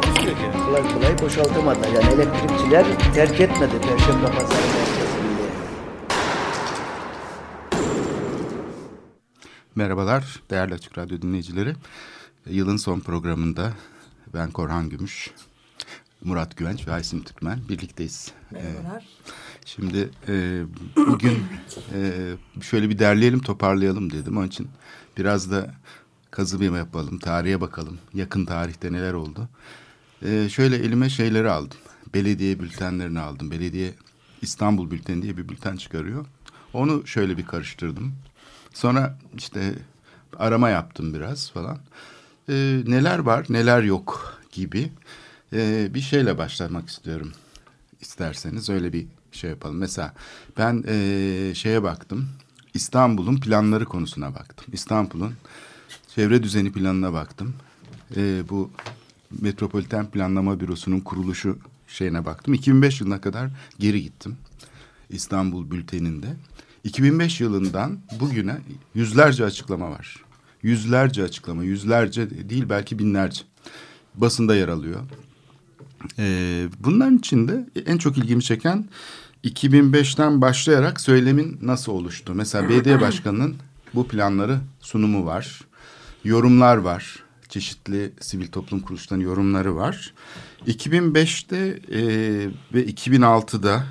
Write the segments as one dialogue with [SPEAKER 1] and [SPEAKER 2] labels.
[SPEAKER 1] Takusuyor ki. Kolay kolay boşaltamadılar. Yani elektrikçiler terk etmedi Perşembe Pazarı merkezini.
[SPEAKER 2] Merhabalar değerli Açık Radyo dinleyicileri. Yılın son programında ben Korhan Gümüş, Murat Güvenç ve Aysim Türkmen birlikteyiz. Merhabalar. şimdi e, bugün e, şöyle bir derleyelim toparlayalım dedim. Onun için biraz da kazı bir yapalım, tarihe bakalım. Yakın tarihte neler oldu. E, şöyle elime şeyleri aldım. Belediye bültenlerini aldım. Belediye İstanbul Bülteni diye bir bülten çıkarıyor. Onu şöyle bir karıştırdım. Sonra işte arama yaptım biraz falan. Ee, neler var neler yok gibi ee, bir şeyle başlamak istiyorum. İsterseniz öyle bir şey yapalım. Mesela ben ee, şeye baktım. İstanbul'un planları konusuna baktım. İstanbul'un çevre düzeni planına baktım. Ee, bu Metropoliten Planlama Bürosu'nun kuruluşu şeyine baktım. 2005 yılına kadar geri gittim. İstanbul bülteninde. 2005 yılından bugüne yüzlerce açıklama var. Yüzlerce açıklama, yüzlerce değil belki binlerce basında yer alıyor. Ee, bunların içinde en çok ilgimi çeken 2005'ten başlayarak söylemin nasıl oluştu. Mesela belediye başkanının bu planları sunumu var. Yorumlar var. Çeşitli sivil toplum kuruluşlarının yorumları var. 2005'te e, ve 2006'da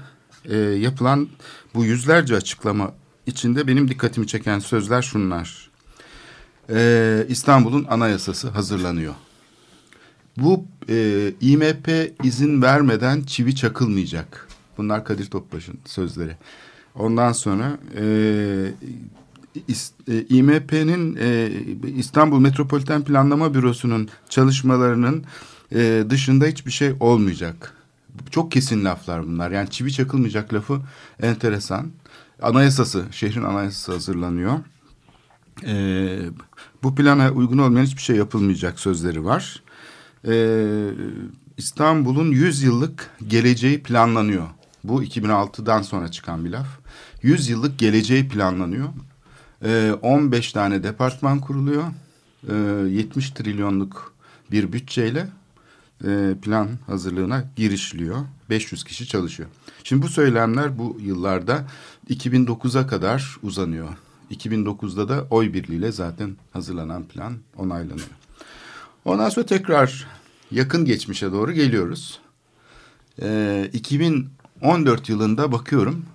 [SPEAKER 2] e, yapılan bu yüzlerce açıklama içinde benim dikkatimi çeken sözler şunlar. E, İstanbul'un anayasası hazırlanıyor. Bu e, İMP izin vermeden çivi çakılmayacak. Bunlar Kadir Topbaş'ın sözleri. Ondan sonra e, İMP'nin e, İstanbul Metropoliten Planlama Bürosu'nun çalışmalarının e, dışında hiçbir şey olmayacak. Çok kesin laflar bunlar. Yani çivi çakılmayacak lafı enteresan. Anayasası, şehrin anayasası hazırlanıyor. Bu plana uygun olmayan hiçbir şey yapılmayacak sözleri var. İstanbul'un 100 yıllık geleceği planlanıyor. Bu 2006'dan sonra çıkan bir laf. 100 yıllık geleceği planlanıyor. Ee, 15 tane departman kuruluyor. Ee, 70 trilyonluk bir bütçeyle e, plan hazırlığına girişliyor. 500 kişi çalışıyor. Şimdi bu söylemler bu yıllarda 2009'a kadar uzanıyor. 2009'da da oy birliğiyle zaten hazırlanan plan onaylanıyor. Ondan sonra tekrar yakın geçmişe doğru geliyoruz. Ee, 2014 yılında bakıyorum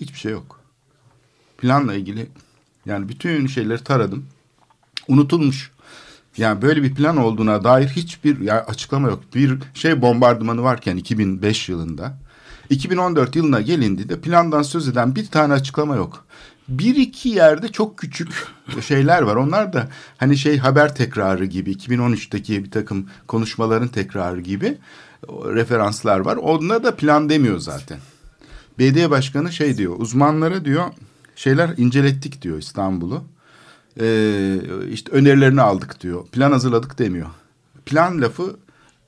[SPEAKER 2] hiçbir şey yok. Planla ilgili yani bütün şeyleri taradım. Unutulmuş. Yani böyle bir plan olduğuna dair hiçbir ya açıklama yok. Bir şey bombardımanı varken 2005 yılında 2014 yılına gelindi de plandan söz eden bir tane açıklama yok. Bir iki yerde çok küçük şeyler var. Onlar da hani şey haber tekrarı gibi 2013'teki bir takım konuşmaların tekrarı gibi referanslar var. Onda da plan demiyor zaten. BD Başkanı şey diyor uzmanlara diyor şeyler incelettik diyor İstanbul'u e, işte önerilerini aldık diyor. Plan hazırladık demiyor. Plan lafı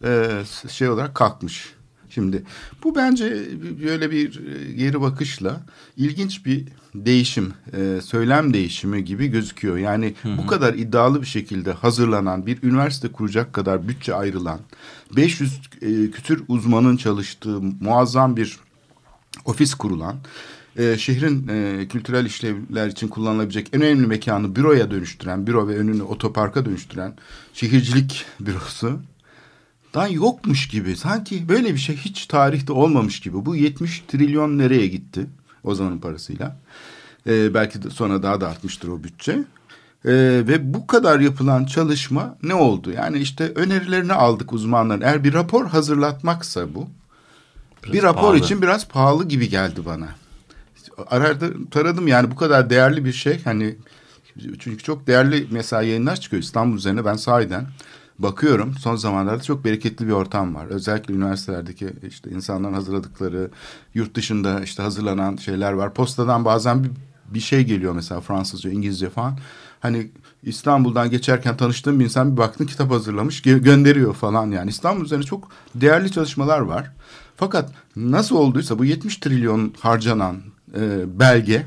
[SPEAKER 2] e, şey olarak kalkmış. Şimdi bu bence böyle bir geri bakışla ilginç bir değişim, e, söylem değişimi gibi gözüküyor. Yani hı hı. bu kadar iddialı bir şekilde hazırlanan bir üniversite kuracak kadar bütçe ayrılan 500 e, kütür uzmanın çalıştığı muazzam bir ofis kurulan e, şehrin e, kültürel işlevler için kullanılabilecek en önemli mekanı büroya dönüştüren, büro ve önünü otoparka dönüştüren şehircilik bürosu daha yokmuş gibi. Sanki böyle bir şey hiç tarihte olmamış gibi. Bu 70 trilyon nereye gitti o zamanın parasıyla? E, belki de sonra daha da artmıştır o bütçe. Ee, ve bu kadar yapılan çalışma ne oldu? Yani işte önerilerini aldık uzmanların. Eğer bir rapor hazırlatmaksa bu, biraz bir rapor pahalı. için biraz pahalı gibi geldi bana arada taradım yani bu kadar değerli bir şey hani çünkü çok değerli mesela yayınlar çıkıyor İstanbul üzerine ben sahiden bakıyorum son zamanlarda çok bereketli bir ortam var. Özellikle üniversitelerdeki işte insanların hazırladıkları yurt dışında işte hazırlanan şeyler var. Postadan bazen bir, bir şey geliyor mesela Fransızca, İngilizce falan. Hani İstanbul'dan geçerken tanıştığım bir insan bir baktın kitap hazırlamış gö- gönderiyor falan yani. İstanbul üzerine çok değerli çalışmalar var. Fakat nasıl olduysa bu 70 trilyon harcanan e, belge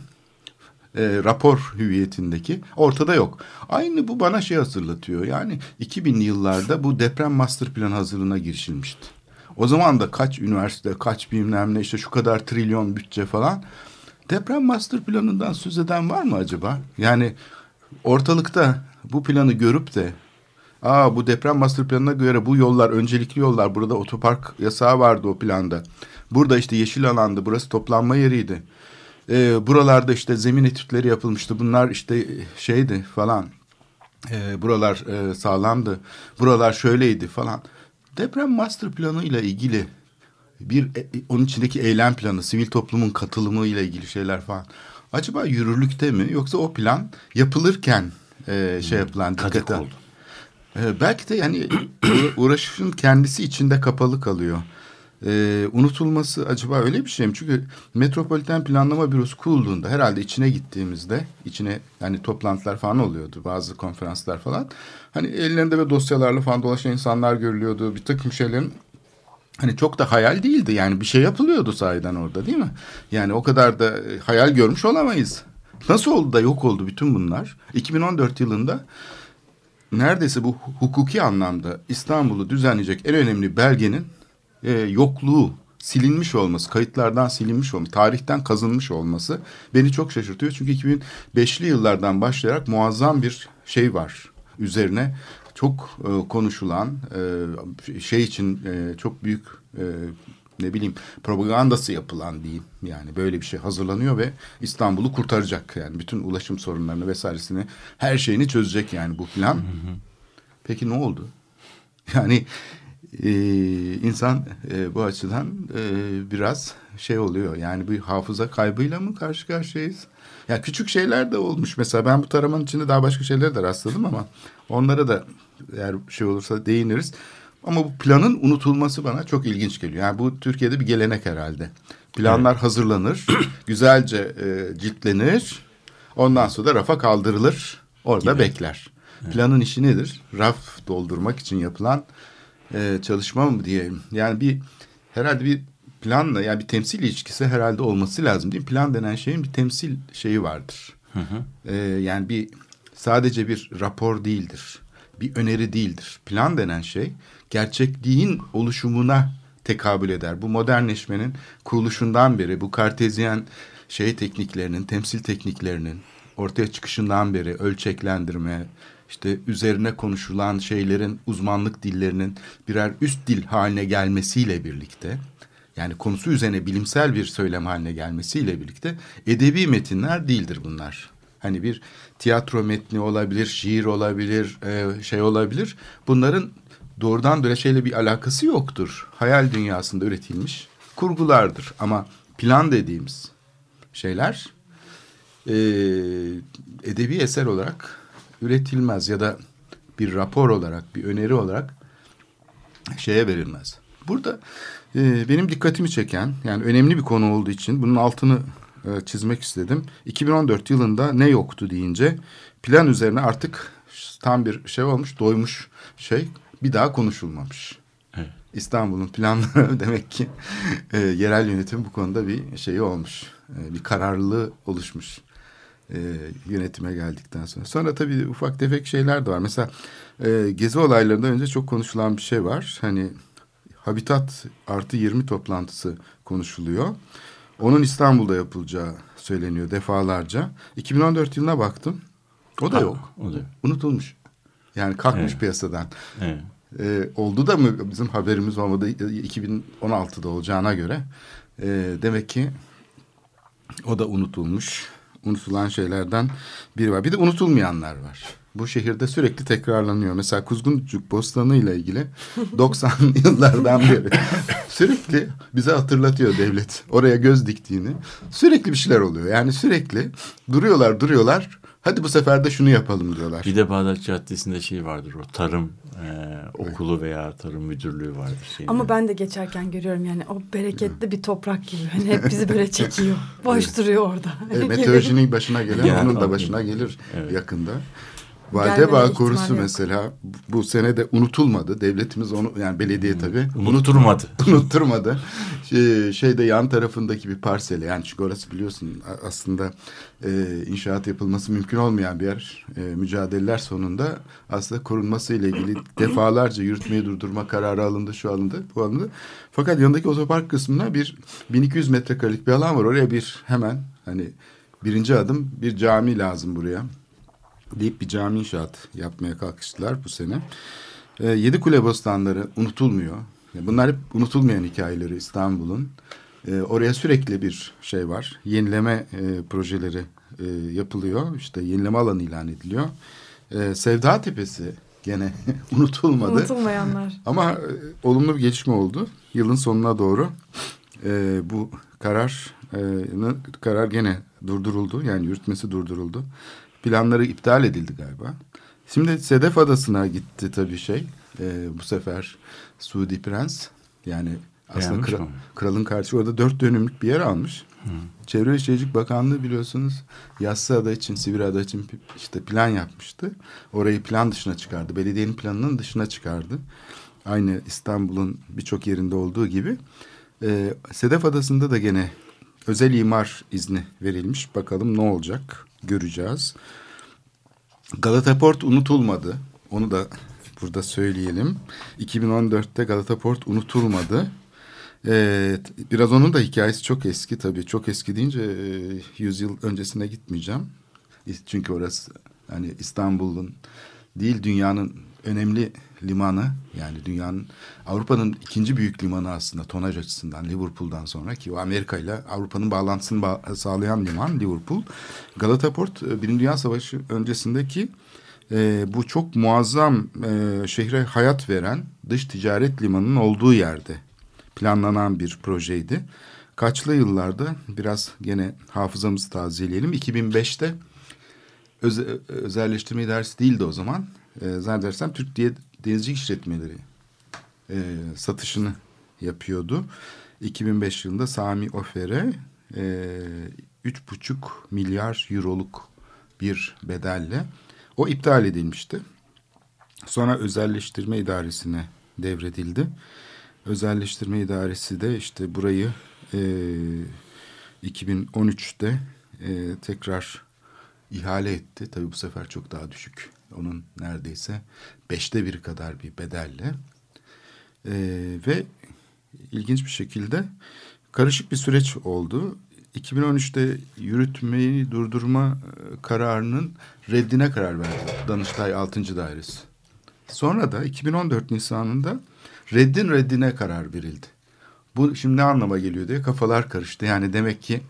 [SPEAKER 2] e, rapor hüviyetindeki ortada yok. Aynı bu bana şey hatırlatıyor. Yani 2000'li yıllarda bu deprem master plan hazırlığına girişilmişti. O zaman da kaç üniversite, kaç bilmem ne işte şu kadar trilyon bütçe falan. Deprem master planından söz eden var mı acaba? Yani ortalıkta bu planı görüp de Aa bu deprem master planına göre bu yollar öncelikli yollar. Burada otopark yasağı vardı o planda. Burada işte yeşil alandı. Burası toplanma yeriydi. Ee, buralarda işte zemin etütleri yapılmıştı. Bunlar işte şeydi falan. Ee, buralar e, sağlamdı. Buralar şöyleydi falan. Deprem master planı ile ilgili bir e, onun içindeki eylem planı, sivil toplumun katılımı ile ilgili şeyler falan. Acaba yürürlükte mi yoksa o plan yapılırken e, şey yapılan
[SPEAKER 3] Kadık
[SPEAKER 2] dikkate
[SPEAKER 3] oldu.
[SPEAKER 2] ee, belki de yani uğraşın kendisi içinde kapalı kalıyor. Ee, unutulması acaba öyle bir şey mi? Çünkü Metropoliten Planlama Bürosu kurulduğunda herhalde içine gittiğimizde içine yani toplantılar falan oluyordu bazı konferanslar falan. Hani ellerinde ve dosyalarla falan dolaşan insanlar görülüyordu. Bir takım şeylerin hani çok da hayal değildi yani bir şey yapılıyordu sahiden orada değil mi? Yani o kadar da e, hayal görmüş olamayız. Nasıl oldu da yok oldu bütün bunlar? 2014 yılında neredeyse bu hukuki anlamda İstanbul'u düzenleyecek en önemli belgenin e, yokluğu, silinmiş olması, kayıtlardan silinmiş olması, tarihten kazınmış olması beni çok şaşırtıyor. Çünkü 2005'li yıllardan başlayarak muazzam bir şey var üzerine çok e, konuşulan e, şey için e, çok büyük e, ne bileyim propagandası yapılan diyeyim yani böyle bir şey hazırlanıyor ve İstanbul'u kurtaracak yani bütün ulaşım sorunlarını vesairesini her şeyini çözecek yani bu plan. Peki ne oldu? Yani e, insan e, bu açıdan e, biraz şey oluyor yani bir hafıza kaybıyla mı karşı karşıyayız? Ya küçük şeyler de olmuş mesela ben bu taramanın içinde daha başka şeylere de rastladım ama onlara da eğer şey olursa değiniriz. Ama bu planın unutulması bana çok ilginç geliyor. Yani bu Türkiye'de bir gelenek herhalde. Planlar hazırlanır, güzelce e, ciltlenir, ondan sonra da rafa kaldırılır, orada bekler. Planın işi nedir? Raf doldurmak için yapılan e, çalışma mı diyelim. Yani bir herhalde bir planla yani bir temsil ilişkisi herhalde olması lazım değil mi? Plan denen şeyin bir temsil şeyi vardır. E, yani bir sadece bir rapor değildir. Bir öneri değildir. Plan denen şey gerçekliğin oluşumuna tekabül eder. Bu modernleşmenin kuruluşundan beri bu kartezyen şey tekniklerinin, temsil tekniklerinin ortaya çıkışından beri ölçeklendirme, işte üzerine konuşulan şeylerin uzmanlık dillerinin birer üst dil haline gelmesiyle birlikte yani konusu üzerine bilimsel bir söylem haline gelmesiyle birlikte edebi metinler değildir bunlar. Hani bir tiyatro metni olabilir, şiir olabilir, e, şey olabilir. Bunların doğrudan böyle şeyle bir alakası yoktur. Hayal dünyasında üretilmiş kurgulardır. Ama plan dediğimiz şeyler e, edebi eser olarak üretilmez ya da bir rapor olarak, bir öneri olarak şeye verilmez. Burada e, benim dikkatimi çeken, yani önemli bir konu olduğu için bunun altını e, çizmek istedim. 2014 yılında ne yoktu deyince plan üzerine artık tam bir şey olmuş, doymuş şey bir daha konuşulmamış.
[SPEAKER 3] Evet.
[SPEAKER 2] İstanbul'un planları demek ki e, yerel yönetim bu konuda bir şeyi olmuş. E, bir kararlılığı oluşmuş e, yönetime geldikten sonra. Sonra tabii ufak tefek şeyler de var. Mesela e, gezi olaylarından önce çok konuşulan bir şey var. Hani Habitat artı 20 toplantısı konuşuluyor. Onun İstanbul'da yapılacağı söyleniyor defalarca. 2014 yılına baktım. O da
[SPEAKER 3] Ha,
[SPEAKER 2] yok.
[SPEAKER 3] o da.
[SPEAKER 2] Unutulmuş. Yani kalkmış
[SPEAKER 3] Evet.
[SPEAKER 2] piyasadan.
[SPEAKER 3] Evet.
[SPEAKER 2] Ee, oldu da mı bizim haberimiz olmadı 2016'da olacağına göre. Ee, demek ki o da unutulmuş. Unutulan şeylerden biri var. Bir de unutulmayanlar var. Bu şehirde sürekli tekrarlanıyor. Mesela Kuzguncuk Bostanı ile ilgili 90 yıllardan beri sürekli bize hatırlatıyor devlet. Oraya göz diktiğini. Sürekli bir şeyler oluyor. Yani sürekli duruyorlar duruyorlar. Hadi bu sefer de şunu yapalım diyorlar.
[SPEAKER 4] Bir de Bağdat Caddesi'nde şey vardır o tarım e, okulu veya tarım müdürlüğü vardır. Şeyinde.
[SPEAKER 5] Ama ben de geçerken görüyorum yani o bereketli bir toprak gibi. Hani hep bizi böyle çekiyor. Boş duruyor orada.
[SPEAKER 2] E, meteorolojinin başına gelen
[SPEAKER 4] Yani
[SPEAKER 2] onun da başına gelir
[SPEAKER 4] Evet.
[SPEAKER 2] yakında. Validebağ korusu
[SPEAKER 5] yok.
[SPEAKER 2] mesela bu sene de unutulmadı. Devletimiz onu yani belediye tabii
[SPEAKER 4] Unutturmadı.
[SPEAKER 2] unutturmadı. Şey, şeyde yan tarafındaki bir parsele yani çünkü orası biliyorsun aslında e, inşaat yapılması mümkün olmayan bir yer. E, mücadeleler sonunda aslında korunması ile ilgili defalarca yürütmeyi durdurma kararı alındı, şu alındı, bu alındı. Fakat yanındaki otopark kısmına bir 1200 metrekarelik bir alan var. Oraya bir hemen hani birinci adım bir cami lazım buraya deyip bir cami inşaat yapmaya kalkıştılar bu sene. E, Yedi Kule Bostanları unutulmuyor. Bunlar hep unutulmayan hikayeleri İstanbul'un. E, oraya sürekli bir şey var. Yenileme e, projeleri e, yapılıyor. İşte yenileme alanı ilan ediliyor. E, Sevda Tepesi gene unutulmadı.
[SPEAKER 5] Unutulmayanlar.
[SPEAKER 2] Ama e, olumlu bir gelişme oldu. Yılın sonuna doğru e, bu karar e, karar gene durduruldu. Yani yürütmesi durduruldu. Planları iptal edildi galiba. Şimdi Sedef Adası'na gitti tabii şey. E, bu sefer Suudi Prens. Yani aslında
[SPEAKER 4] Beğenmiş
[SPEAKER 2] kra-
[SPEAKER 4] mi?
[SPEAKER 2] kralın kardeşi orada dört dönümlük bir yer almış. Çevre ve Şehircilik Bakanlığı biliyorsunuz Yassıada için, Sivriada için pi- işte plan yapmıştı. Orayı plan dışına çıkardı. Belediyenin planının dışına çıkardı. Aynı İstanbul'un birçok yerinde olduğu gibi. Ee, Sedef Adası'nda da gene özel imar izni verilmiş. Bakalım ne olacak göreceğiz. Galata Port unutulmadı. Onu da burada söyleyelim. 2014'te Galata Port unutulmadı. Ee, biraz onun da hikayesi çok eski tabii. Çok eski deyince e, 100 yıl öncesine gitmeyeceğim. Çünkü orası hani İstanbul'un değil dünyanın önemli limanı. Yani dünyanın Avrupa'nın ikinci büyük limanı aslında tonaj açısından Liverpool'dan sonra ki Amerika ile Avrupa'nın bağlantısını ba- sağlayan liman Liverpool. Galata Port e, Birinci Dünya Savaşı öncesindeki e, bu çok muazzam e, şehre hayat veren dış ticaret limanının olduğu yerde planlanan bir projeydi. Kaçlı yıllarda biraz gene hafızamızı tazeleyelim. 2005'te öze, özelleştirme idaresi değildi o zaman. E, zannedersem Türk Diye Denizcilik İşletmeleri e, satışını yapıyordu. 2005 yılında Sami Ofer'e e, üç buçuk milyar euroluk bir bedelle o iptal edilmişti. Sonra özelleştirme idaresine devredildi. Özelleştirme idaresi de işte burayı e, 2013'te e, tekrar ihale etti. Tabii bu sefer çok daha düşük. Onun neredeyse beşte bir kadar bir bedelle. E, ve ilginç bir şekilde karışık bir süreç oldu. 2013'te yürütmeyi durdurma e, kararının reddine karar verdi Danıştay 6. Dairesi. Sonra da 2014 Nisan'ında reddin reddine karar verildi. Bu şimdi ne anlama geliyor diye kafalar karıştı. Yani demek ki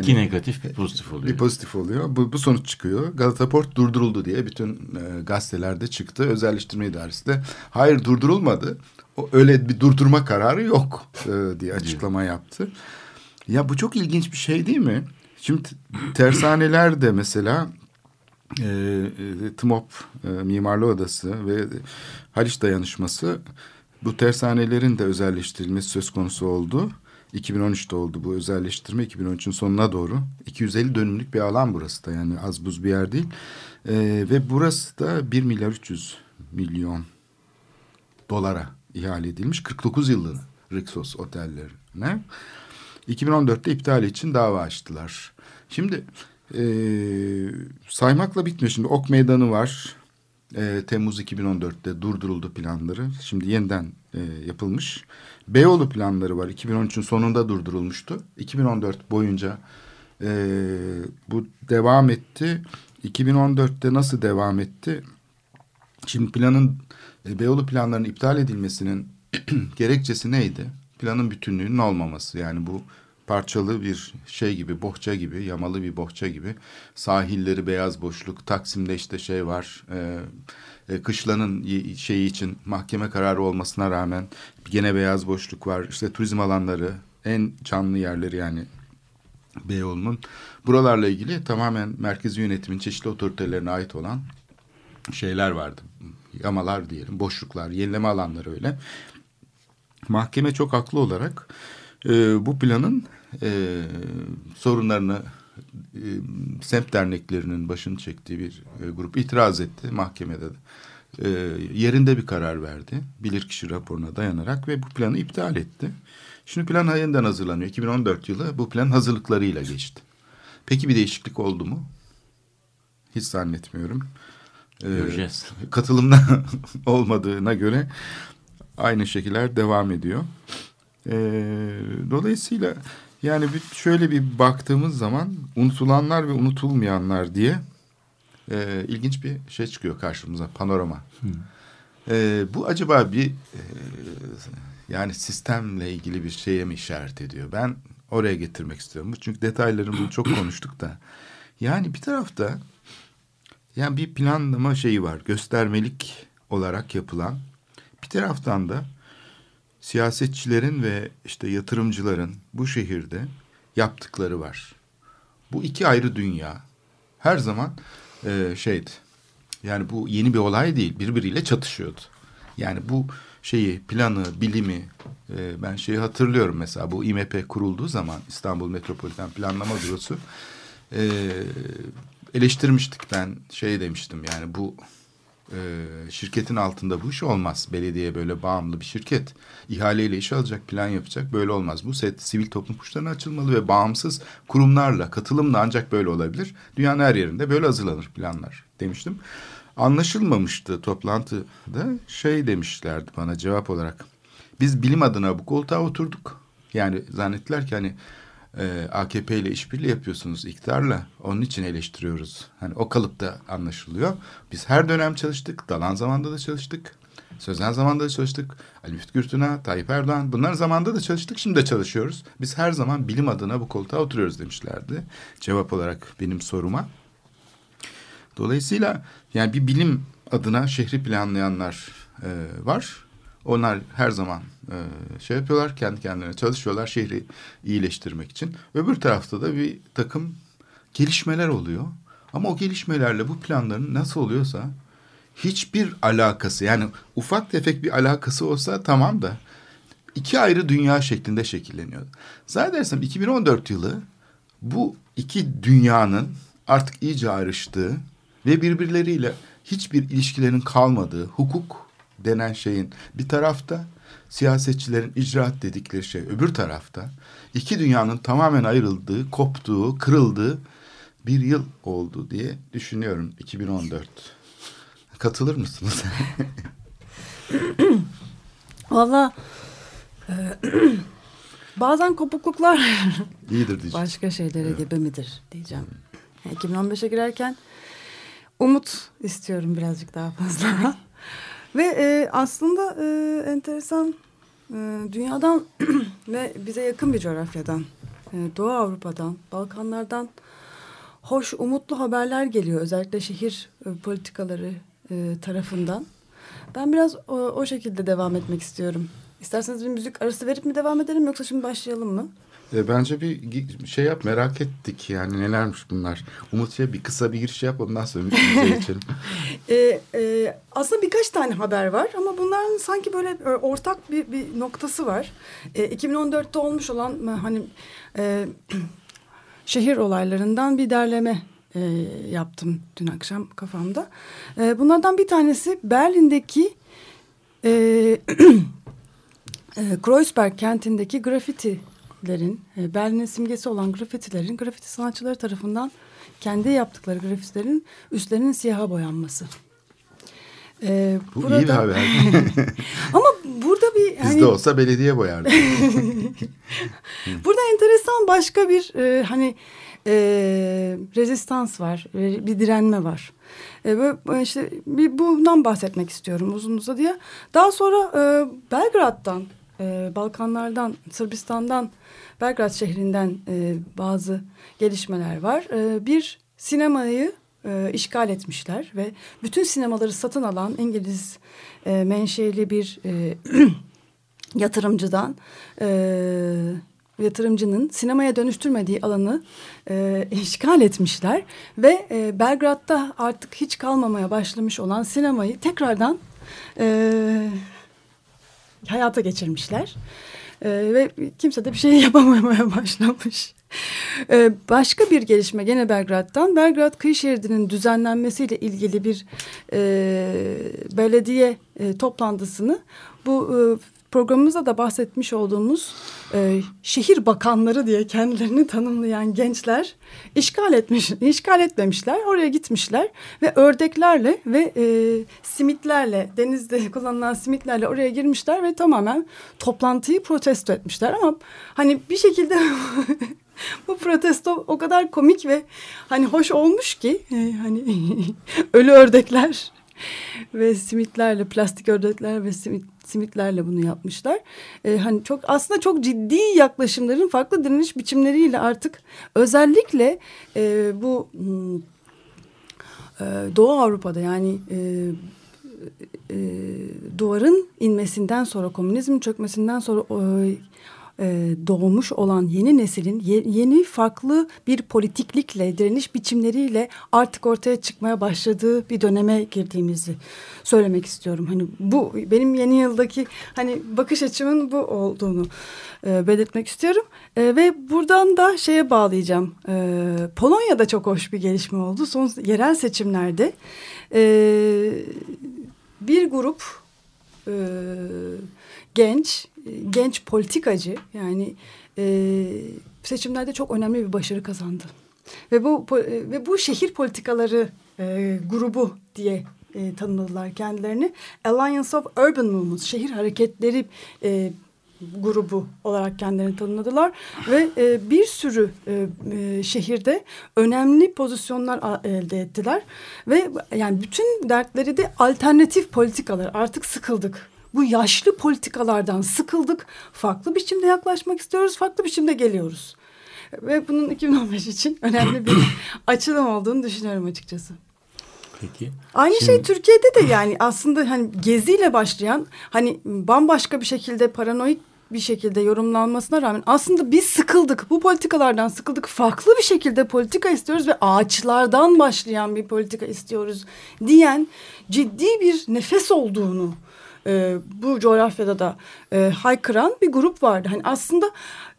[SPEAKER 4] İki negatif bir pozitif oluyor.
[SPEAKER 2] bir pozitif oluyor. Bu, bu sonuç çıkıyor. Galata Port durduruldu diye bütün e, gazetelerde çıktı. Özelleştirme idaresi de hayır durdurulmadı. O, öyle bir durdurma kararı yok e, diye açıklama yaptı. Ya bu çok ilginç bir şey değil mi? Şimdi tersaneler de mesela e, e, TMOP e, Mimarlı Odası ve Haliç Dayanışması bu tersanelerin de özelleştirilmesi söz konusu oldu. 2013'te oldu bu özelleştirme 2013'ün sonuna doğru. 250 dönümlük bir alan burası da yani az buz bir yer değil. E, ve burası da 1 milyar 300 milyon dolara ihale edilmiş 49 yıllık Rixos otellerine. 2014'te iptal için dava açtılar. Şimdi e, saymakla bitmiyor. Şimdi Ok Meydanı var. E, Temmuz 2014'te durduruldu planları. Şimdi yeniden e, yapılmış. Beyoğlu planları var. 2013'ün sonunda durdurulmuştu. 2014 boyunca e, bu devam etti. 2014'te nasıl devam etti? Şimdi planın e, Beyoğlu planlarının iptal edilmesinin gerekçesi neydi? Planın bütünlüğünün olmaması. Yani bu parçalı bir şey gibi, bohça gibi, yamalı bir bohça gibi. Sahilleri beyaz boşluk, Taksim'de işte şey var. E, e, kışlanın şeyi için mahkeme kararı olmasına rağmen gene beyaz boşluk var. İşte turizm alanları, en canlı yerleri yani Beyoğlu'nun buralarla ilgili tamamen merkezi yönetimin çeşitli otoritelerine ait olan şeyler vardı. Yamalar diyelim, boşluklar, yenileme alanları öyle. Mahkeme çok haklı olarak e, bu planın e, sorunlarını e, semt derneklerinin başını çektiği bir e, grup itiraz etti mahkemede de. E, yerinde bir karar verdi. Bilirkişi raporuna dayanarak ve bu planı iptal etti. Şimdi plan yeniden hazırlanıyor. 2014 yılı bu plan hazırlıklarıyla geçti. Peki bir değişiklik oldu mu? Hiç zannetmiyorum.
[SPEAKER 4] Ee, Göreceğiz.
[SPEAKER 2] Katılımda olmadığına göre aynı şekiller devam ediyor. Ee, dolayısıyla yani bir, şöyle bir baktığımız zaman unutulanlar ve unutulmayanlar diye e, ilginç bir şey çıkıyor karşımıza panorama. E, bu acaba bir e, yani sistemle ilgili bir şeye mi işaret ediyor? Ben oraya getirmek istiyorum. Çünkü detaylarını bunu çok konuştuk da. Yani bir tarafta yani bir planlama şeyi var. Göstermelik olarak yapılan. Bir taraftan da siyasetçilerin ve işte yatırımcıların bu şehirde yaptıkları var. Bu iki ayrı dünya. Her zaman e, şeydi. Yani bu yeni bir olay değil. Birbiriyle çatışıyordu. Yani bu şeyi, planı, bilimi e, ben şeyi hatırlıyorum mesela bu İMP kurulduğu zaman İstanbul Metropoliten Planlama Bürosu e, eleştirmiştik ben şey demiştim yani bu e, şirketin altında bu iş olmaz. Belediye böyle bağımlı bir şirket. ihaleyle iş alacak, plan yapacak. Böyle olmaz. Bu set sivil toplum kuşlarına açılmalı ve bağımsız kurumlarla, katılımla ancak böyle olabilir. Dünyanın her yerinde böyle hazırlanır planlar demiştim. Anlaşılmamıştı toplantıda. Şey demişlerdi bana cevap olarak. Biz bilim adına bu koltuğa oturduk. Yani zannettiler ki hani e, AKP ile işbirliği yapıyorsunuz iktidarla. Onun için eleştiriyoruz. Hani o kalıpta anlaşılıyor. Biz her dönem çalıştık. Dalan zamanda da çalıştık. Sözen zamanda da çalıştık. Ali Müftü Gürtün'a, Tayyip Erdoğan. Bunların zamanda da çalıştık. Şimdi de çalışıyoruz. Biz her zaman bilim adına bu koltuğa oturuyoruz demişlerdi. Cevap olarak benim soruma. Dolayısıyla yani bir bilim adına şehri planlayanlar e, var. Onlar her zaman e, şey yapıyorlar, kendi kendilerine çalışıyorlar şehri iyileştirmek için. Öbür tarafta da bir takım gelişmeler oluyor. Ama o gelişmelerle bu planların nasıl oluyorsa hiçbir alakası yani ufak tefek bir alakası olsa tamam da iki ayrı dünya şeklinde şekilleniyor. Zannedersem 2014 yılı bu iki dünyanın artık iyice ayrıştığı ve birbirleriyle hiçbir ilişkilerin kalmadığı hukuk denen şeyin bir tarafta siyasetçilerin icraat dedikleri şey öbür tarafta iki dünyanın tamamen ayrıldığı, koptuğu, kırıldığı bir yıl oldu diye düşünüyorum 2014. Katılır mısınız?
[SPEAKER 5] Valla e, bazen kopukluklar
[SPEAKER 2] iyidir diyeceğim.
[SPEAKER 5] Başka şeylere evet. gebe midir diyeceğim. 2015'e girerken umut istiyorum birazcık daha fazla. Ve e, aslında e, enteresan e, dünyadan ve bize yakın bir coğrafyadan, e, Doğu Avrupa'dan, Balkanlardan hoş, umutlu haberler geliyor. Özellikle şehir e, politikaları e, tarafından. Ben biraz o, o şekilde devam etmek istiyorum. İsterseniz bir müzik arası verip mi devam edelim yoksa şimdi başlayalım mı?
[SPEAKER 2] E, bence bir şey yap merak ettik yani nelermiş bunlar. Umut'a bir kısa bir giriş yap ondan sonra müziğe geçelim.
[SPEAKER 5] e, e, aslında birkaç tane haber var ama bunların sanki böyle e, ortak bir, bir noktası var. E, 2014'te olmuş olan hani e, şehir olaylarından bir derleme e, yaptım dün akşam kafamda. E, bunlardan bir tanesi Berlin'deki e, e, Kreuzberg kentindeki grafiti grafitilerin, e, Berlin'in simgesi olan grafitilerin, grafiti sanatçıları tarafından kendi yaptıkları grafitilerin üstlerinin siyaha boyanması.
[SPEAKER 2] Ee, Bu burada... iyi bir haber.
[SPEAKER 5] Ama burada bir...
[SPEAKER 2] Hani... Bizde olsa belediye boyardı.
[SPEAKER 5] burada enteresan başka bir e, hani e, rezistans var, e, bir direnme var. E, böyle, işte bir bundan bahsetmek istiyorum uzun uzadıya. Daha sonra e, Belgrad'dan, e, Balkanlardan, Sırbistan'dan Belgrad şehrinden e, bazı gelişmeler var. E, bir sinemayı e, işgal etmişler ve bütün sinemaları satın alan İngiliz e, menşeli bir e, yatırımcıdan e, yatırımcının sinemaya dönüştürmediği alanı e, işgal etmişler ve e, Belgrad'da artık hiç kalmamaya başlamış olan sinemayı tekrardan e, hayata geçirmişler. E, ve kimse de bir şey yapamamaya başlamış. E, başka bir gelişme gene Belgrad'dan. Belgrad kıyı şeridinin düzenlenmesiyle ilgili bir e, belediye e, toplantısını bu e, programımızda da bahsetmiş olduğumuz e, şehir bakanları diye kendilerini tanımlayan gençler işgal etmiş, işgal etmemişler. Oraya gitmişler ve ördeklerle ve e, simitlerle denizde kullanılan simitlerle oraya girmişler ve tamamen toplantıyı protesto etmişler. Ama hani bir şekilde bu protesto o kadar komik ve hani hoş olmuş ki e, hani ölü ördekler ve simitlerle plastik ördekler ve simit, simitlerle bunu yapmışlar. Ee, hani çok aslında çok ciddi yaklaşımların farklı direniş biçimleriyle artık özellikle e, bu hmm, e, Doğu Avrupa'da yani e, e, duvarın inmesinden sonra komünizmin çökmesinden sonra e, e, doğmuş olan yeni neslin ye, yeni farklı bir politiklikle, direniş biçimleriyle artık ortaya çıkmaya başladığı bir döneme girdiğimizi söylemek istiyorum. Hani bu benim yeni yıldaki hani bakış açımın bu olduğunu e, belirtmek istiyorum. E, ve buradan da şeye bağlayacağım. E, Polonya'da çok hoş bir gelişme oldu. Son yerel seçimlerde e, bir grup e, genç genç politikacı yani e, seçimlerde çok önemli bir başarı kazandı. Ve bu ve bu şehir politikaları e, grubu diye e, tanımladılar kendilerini. Alliance of Urban Movements, şehir hareketleri e, grubu olarak kendilerini tanımladılar ve e, bir sürü e, e, şehirde önemli pozisyonlar elde ettiler ve yani bütün dertleri de alternatif politikalar artık sıkıldık bu yaşlı politikalardan sıkıldık. Farklı biçimde yaklaşmak istiyoruz, farklı biçimde geliyoruz. Ve bunun 2015 için önemli bir açılım olduğunu düşünüyorum açıkçası.
[SPEAKER 4] Peki.
[SPEAKER 5] Aynı şey Şimdi... şey Türkiye'de de yani aslında hani geziyle başlayan hani bambaşka bir şekilde paranoik bir şekilde yorumlanmasına rağmen aslında biz sıkıldık. Bu politikalardan sıkıldık. Farklı bir şekilde politika istiyoruz ve ağaçlardan başlayan bir politika istiyoruz diyen ciddi bir nefes olduğunu e, bu coğrafyada da e, haykıran bir grup vardı. Hani aslında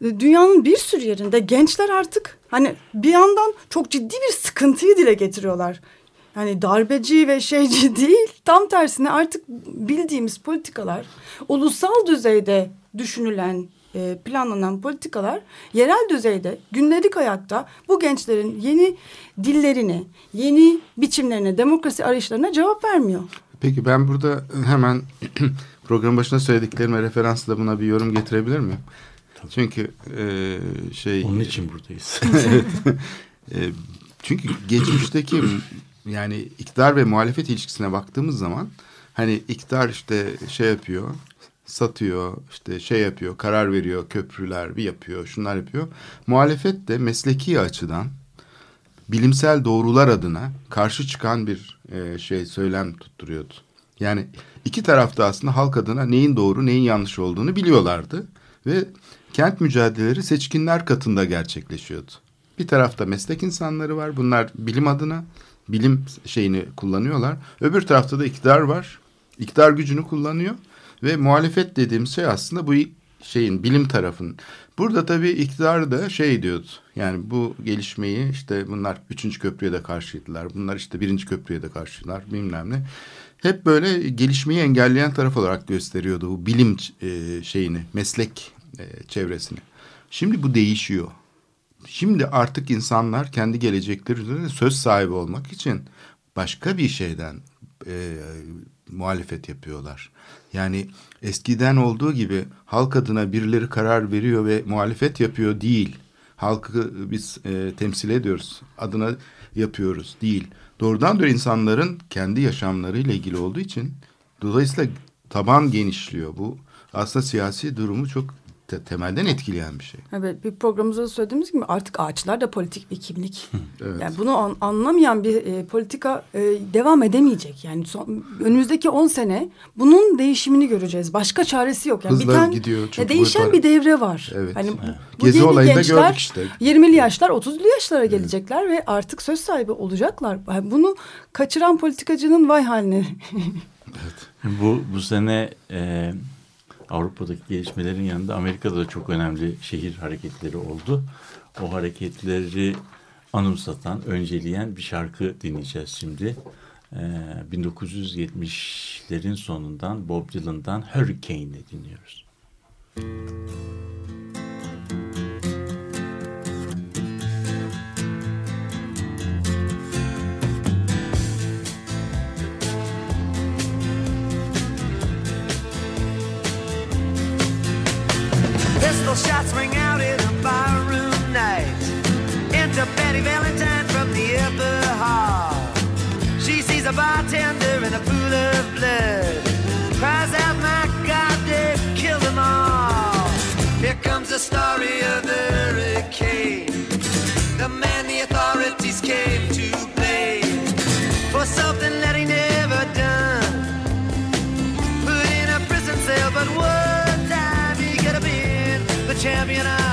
[SPEAKER 5] e, dünyanın bir sürü yerinde gençler artık hani bir yandan çok ciddi bir sıkıntıyı dile getiriyorlar. Yani darbeci ve şeyci değil tam tersine artık bildiğimiz politikalar ulusal düzeyde düşünülen e, planlanan politikalar yerel düzeyde gündelik hayatta bu gençlerin yeni dillerine, yeni biçimlerine, demokrasi arayışlarına cevap vermiyor.
[SPEAKER 2] Peki ben burada hemen program başında söylediklerime referansla buna bir yorum getirebilir miyim? Tabii. Çünkü e, şey...
[SPEAKER 4] Onun için buradayız.
[SPEAKER 2] evet. E, çünkü geçmişteki yani iktidar ve muhalefet ilişkisine baktığımız zaman hani iktidar işte şey yapıyor satıyor işte şey yapıyor karar veriyor köprüler bir yapıyor şunlar yapıyor. Muhalefet de mesleki açıdan bilimsel doğrular adına karşı çıkan bir e, şey söylem tutturuyordu. Yani iki tarafta aslında halk adına neyin doğru neyin yanlış olduğunu biliyorlardı ve kent mücadeleleri seçkinler katında gerçekleşiyordu. Bir tarafta meslek insanları var. Bunlar bilim adına bilim şeyini kullanıyorlar. Öbür tarafta da iktidar var. İktidar gücünü kullanıyor ve muhalefet dediğimiz şey aslında bu şeyin bilim tarafının. Burada tabii iktidar da şey diyordu. Yani bu gelişmeyi işte bunlar üçüncü köprüye de karşıydılar. Bunlar işte birinci köprüye de karşılar bilmem ne. Hep böyle gelişmeyi engelleyen taraf olarak gösteriyordu bu bilim e, şeyini, meslek e, çevresini. Şimdi bu değişiyor. Şimdi artık insanlar kendi gelecekleri üzerinde söz sahibi olmak için başka bir şeyden e, muhalefet yapıyorlar. Yani eskiden olduğu gibi halk adına birileri karar veriyor ve muhalefet yapıyor değil. Halkı biz e, temsil ediyoruz. Adına yapıyoruz değil. Doğrudan doğru insanların kendi yaşamlarıyla ilgili olduğu için dolayısıyla taban genişliyor. Bu aslında siyasi durumu çok te temelden etkileyen bir şey.
[SPEAKER 5] Evet bir programımızda söylediğimiz gibi artık ağaçlar da politik bir kimlik.
[SPEAKER 2] evet.
[SPEAKER 5] Yani bunu an anlamayan bir e, politika e, devam edemeyecek. Yani son, önümüzdeki on sene bunun değişimini göreceğiz. Başka çaresi yok. Yani
[SPEAKER 2] Hızla biten, gidiyor e, çünkü.
[SPEAKER 5] E, değişen bir devre var.
[SPEAKER 2] Evet.
[SPEAKER 5] Hani,
[SPEAKER 2] evet.
[SPEAKER 5] Bu
[SPEAKER 2] Gezi olayında
[SPEAKER 5] gençler,
[SPEAKER 2] gördük işte.
[SPEAKER 5] 20'li yaşlar 30'lu yaşlara gelecekler evet. ve artık söz sahibi olacaklar. Yani bunu kaçıran politikacının vay haline. evet.
[SPEAKER 4] Bu, bu sene... E Avrupa'daki gelişmelerin yanında Amerika'da da çok önemli şehir hareketleri oldu. O hareketleri anımsatan, önceleyen bir şarkı dinleyeceğiz şimdi. Ee, 1970'lerin sonundan Bob Dylan'dan Hurricane'i dinliyoruz.
[SPEAKER 6] Müzik Till shots ring out in a barroom night. Enter Betty Valentine from the upper hall. She sees a bartender in a pool of blood. Cries out, my God, they've killed them all. Here comes the story of the hurricane. champion. I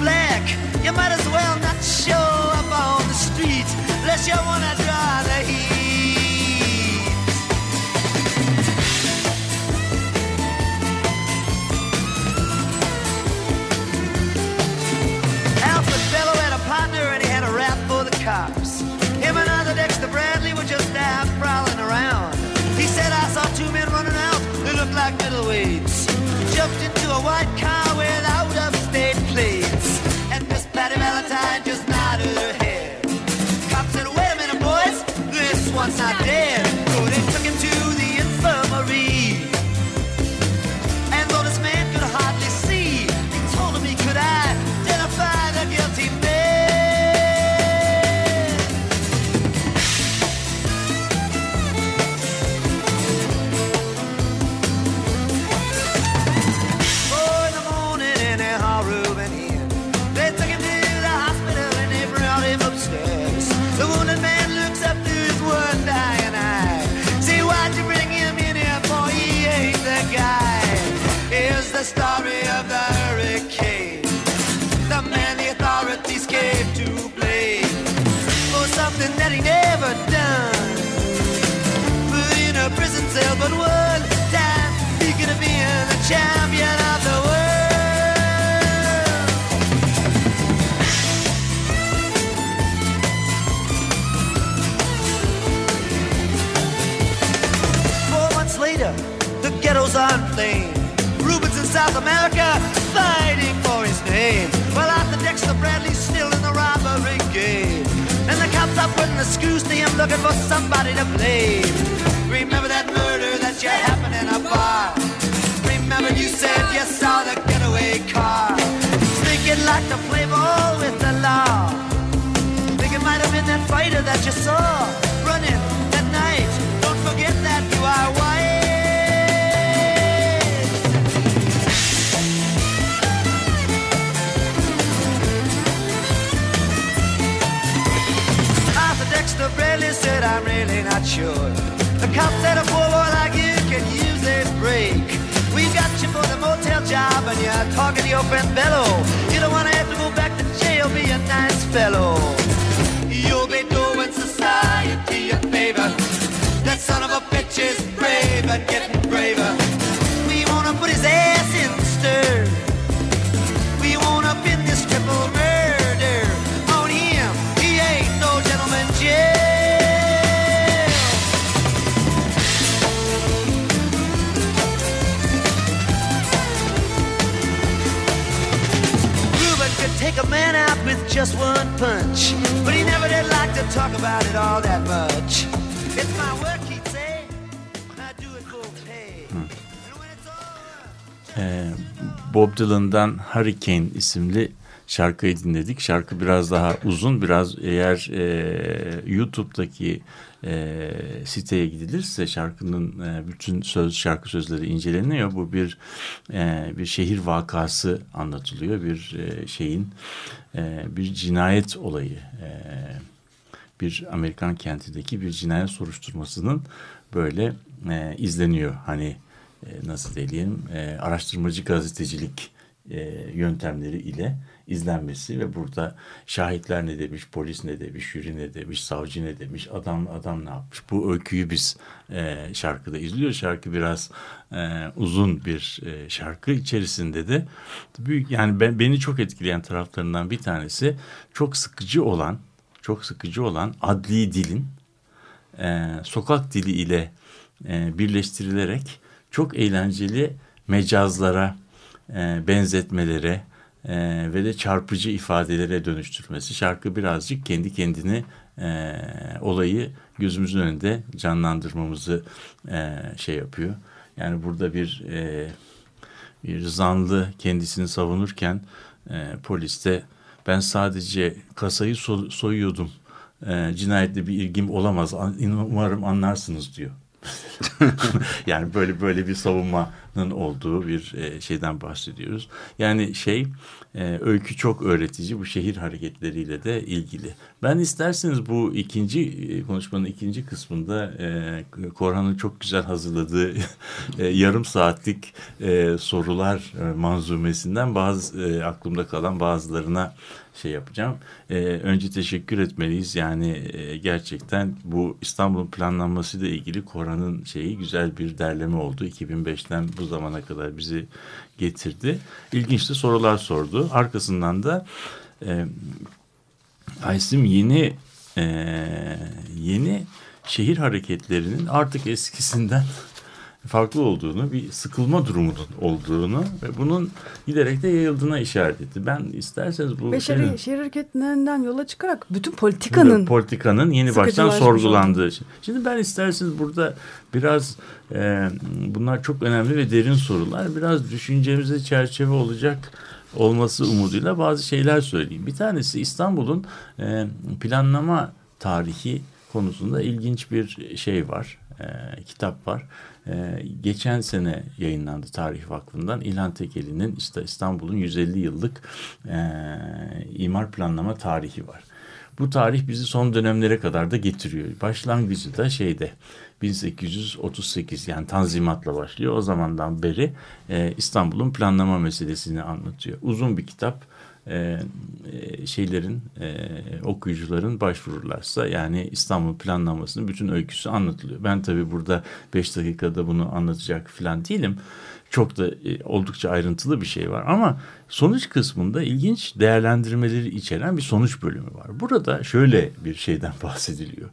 [SPEAKER 6] black. You might as well not show up on the street unless you wanna draw the heat. I'm really not sure. The cop said a poor boy like you can use a break. We've got you for the motel job and you're talking to your friend Bello. You don't want to have to go back to jail, be a nice fellow. You'll be doing society a favor. That son of a bitch is brave and getting a man out with just one punch, but he never did like to talk about it all that much. It's my work, he'd say. I do it for pay. Over.
[SPEAKER 4] Ee, Bob Dylan'dan Hurricane isimli şarkıyı dinledik. Şarkı biraz daha uzun. Biraz eğer e, YouTube'daki e, siteye gidilirse şarkının e, bütün söz şarkı sözleri inceleniyor. Bu bir e, bir şehir vakası anlatılıyor. Bir e, şeyin e, bir cinayet olayı. E, bir Amerikan kentindeki bir cinayet soruşturmasının böyle e, izleniyor. Hani e, nasıl diyelim e, araştırmacı gazetecilik e, yöntemleri ile izlenmesi ve burada şahitler ne demiş, polis ne demiş, jüri ne demiş, savcı ne demiş, adam adam ne yapmış. Bu öyküyü biz e, şarkıda izliyoruz. Şarkı biraz e, uzun bir e, şarkı içerisinde de büyük yani ben, beni çok etkileyen taraflarından bir tanesi çok sıkıcı olan çok sıkıcı olan adli dilin e, sokak dili ile e, birleştirilerek çok eğlenceli mecazlara, e, benzetmelere e, ve de çarpıcı ifadelere dönüştürmesi. Şarkı birazcık kendi kendini e, olayı gözümüzün önünde canlandırmamızı e, şey yapıyor. Yani burada bir e, bir zanlı kendisini savunurken e, poliste ben sadece kasayı so- soyuyordum. E, cinayetle bir ilgim olamaz. An- Umarım anlarsınız diyor. yani böyle böyle bir savunmanın olduğu bir e, şeyden bahsediyoruz. Yani şey e, öykü çok öğretici bu şehir hareketleriyle de ilgili. Ben isterseniz bu ikinci e, konuşmanın ikinci kısmında Korhan'ın çok güzel hazırladığı yarım saatlik sorular manzumesinden bazı aklımda kalan bazılarına şey yapacağım. Ee, önce teşekkür etmeliyiz. Yani e, gerçekten bu İstanbul'un planlanmasıyla ilgili Koran'ın şeyi güzel bir derleme oldu. 2005'ten bu zamana kadar bizi getirdi. İlginç de sorular sordu. Arkasından da e, Aysim yeni e, yeni şehir hareketlerinin artık eskisinden farklı olduğunu, bir sıkılma durumunun olduğunu ve bunun giderek de yayıldığına işaret etti. Ben isterseniz bu
[SPEAKER 5] Ve şehir, şehir hareketlerinden yola çıkarak bütün politikanın
[SPEAKER 4] politikanın yeni baştan sorgulandığı. Şimdi ben isterseniz burada biraz e, bunlar çok önemli ve derin sorular. Biraz düşüncemize çerçeve olacak olması umuduyla bazı şeyler söyleyeyim. Bir tanesi İstanbul'un e, planlama tarihi konusunda ilginç bir şey var. E, kitap var. E, geçen sene yayınlandı Tarih Vakfı'ndan İlhan Tekeli'nin işte İstanbul'un 150 yıllık e, imar planlama tarihi var. Bu tarih bizi son dönemlere kadar da getiriyor. Başlangıcı da şeyde 1838 yani Tanzimat'la başlıyor. O zamandan beri e, İstanbul'un planlama meselesini anlatıyor. Uzun bir kitap. E, e, şeylerin e, okuyucuların başvururlarsa yani İstanbul planlamasının bütün öyküsü anlatılıyor. Ben tabii burada 5 dakikada bunu anlatacak falan değilim. Çok da e, oldukça ayrıntılı bir şey var ama sonuç kısmında ilginç değerlendirmeleri içeren bir sonuç bölümü var. Burada şöyle bir şeyden bahsediliyor.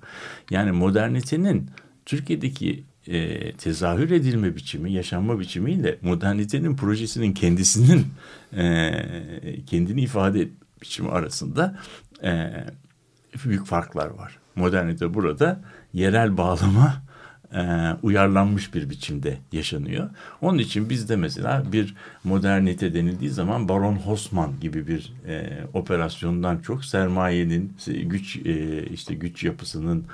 [SPEAKER 4] Yani modernitenin Türkiye'deki e, tezahür edilme biçimi, yaşanma biçimiyle modernitenin projesinin kendisinin e, kendini ifade et biçimi arasında e, büyük farklar var. Modernite burada yerel bağlama e, uyarlanmış bir biçimde yaşanıyor. Onun için bizde mesela bir modernite denildiği zaman Baron Hosman gibi bir e, operasyondan çok sermayenin güç e, işte güç yapısının